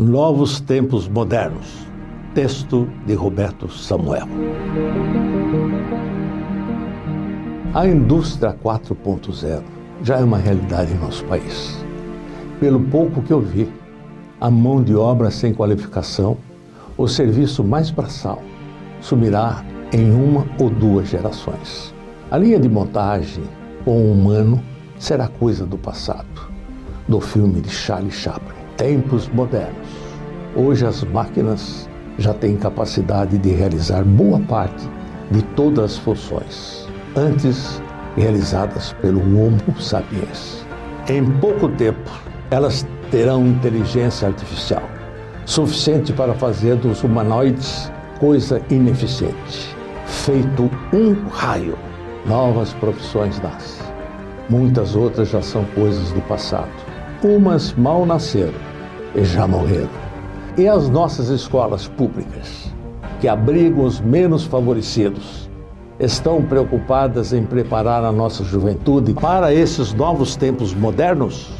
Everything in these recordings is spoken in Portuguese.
Novos Tempos Modernos. Texto de Roberto Samuel. A indústria 4.0 já é uma realidade em nosso país. Pelo pouco que eu vi, a mão de obra sem qualificação, o serviço mais braçal, sumirá em uma ou duas gerações. A linha de montagem com o humano será coisa do passado, do filme de Charlie Chaplin tempos modernos. Hoje as máquinas já têm capacidade de realizar boa parte de todas as funções, antes realizadas pelo Homo sapiens. Em pouco tempo, elas terão inteligência artificial suficiente para fazer dos humanoides coisa ineficiente. Feito um raio, novas profissões nascem. Muitas outras já são coisas do passado. Umas mal nasceram e já morreram. E as nossas escolas públicas, que abrigam os menos favorecidos, estão preocupadas em preparar a nossa juventude para esses novos tempos modernos?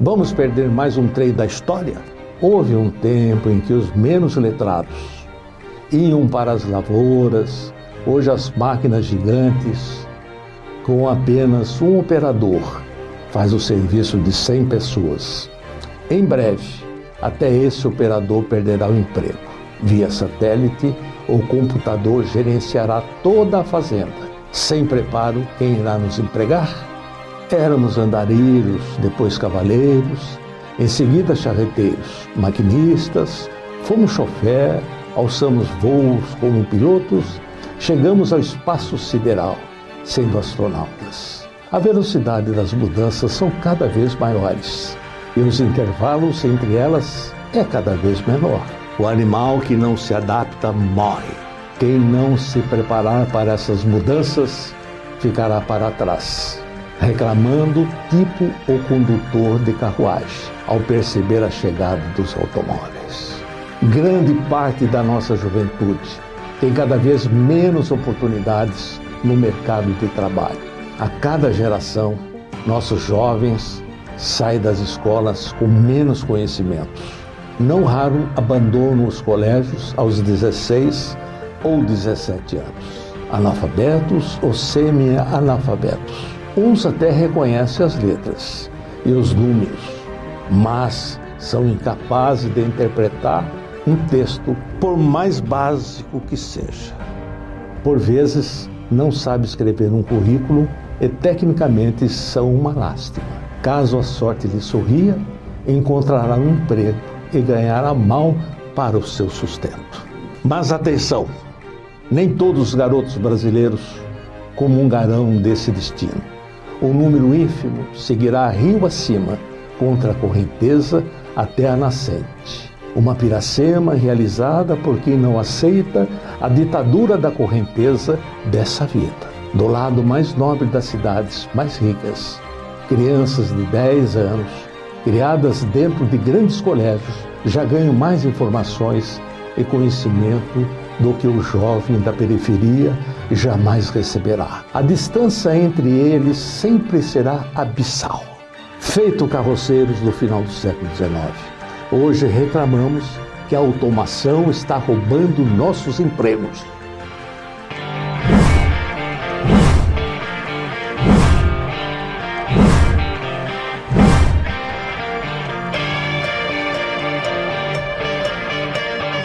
Vamos perder mais um trem da história? Houve um tempo em que os menos letrados iam para as lavouras, hoje as máquinas gigantes, com apenas um operador faz o serviço de 100 pessoas. Em breve, até esse operador perderá o emprego. Via satélite, o computador gerenciará toda a fazenda. Sem preparo, quem irá nos empregar? Éramos andarilhos, depois cavaleiros, em seguida charreteiros, maquinistas, fomos chofer, alçamos voos como pilotos, chegamos ao espaço sideral, sendo astronautas a velocidade das mudanças são cada vez maiores e os intervalos entre elas é cada vez menor. O animal que não se adapta morre. Quem não se preparar para essas mudanças ficará para trás, reclamando tipo o condutor de carruagem ao perceber a chegada dos automóveis. Grande parte da nossa juventude tem cada vez menos oportunidades no mercado de trabalho a cada geração, nossos jovens saem das escolas com menos conhecimentos. Não raro abandonam os colégios aos 16 ou 17 anos. Analfabetos ou semi-analfabetos. Uns até reconhecem as letras e os números, mas são incapazes de interpretar um texto, por mais básico que seja. Por vezes, não sabe escrever um currículo e tecnicamente são uma lástima. Caso a sorte lhe sorria, encontrará um emprego e ganhará mal para o seu sustento. Mas atenção, nem todos os garotos brasileiros comungarão desse destino. Um número ínfimo seguirá rio acima contra a correnteza até a nascente. Uma piracema realizada por quem não aceita a ditadura da correnteza dessa vida do lado mais nobre das cidades mais ricas. Crianças de 10 anos, criadas dentro de grandes colégios, já ganham mais informações e conhecimento do que o jovem da periferia jamais receberá. A distância entre eles sempre será abissal. Feito carroceiros do final do século XIX, hoje reclamamos que a automação está roubando nossos empregos.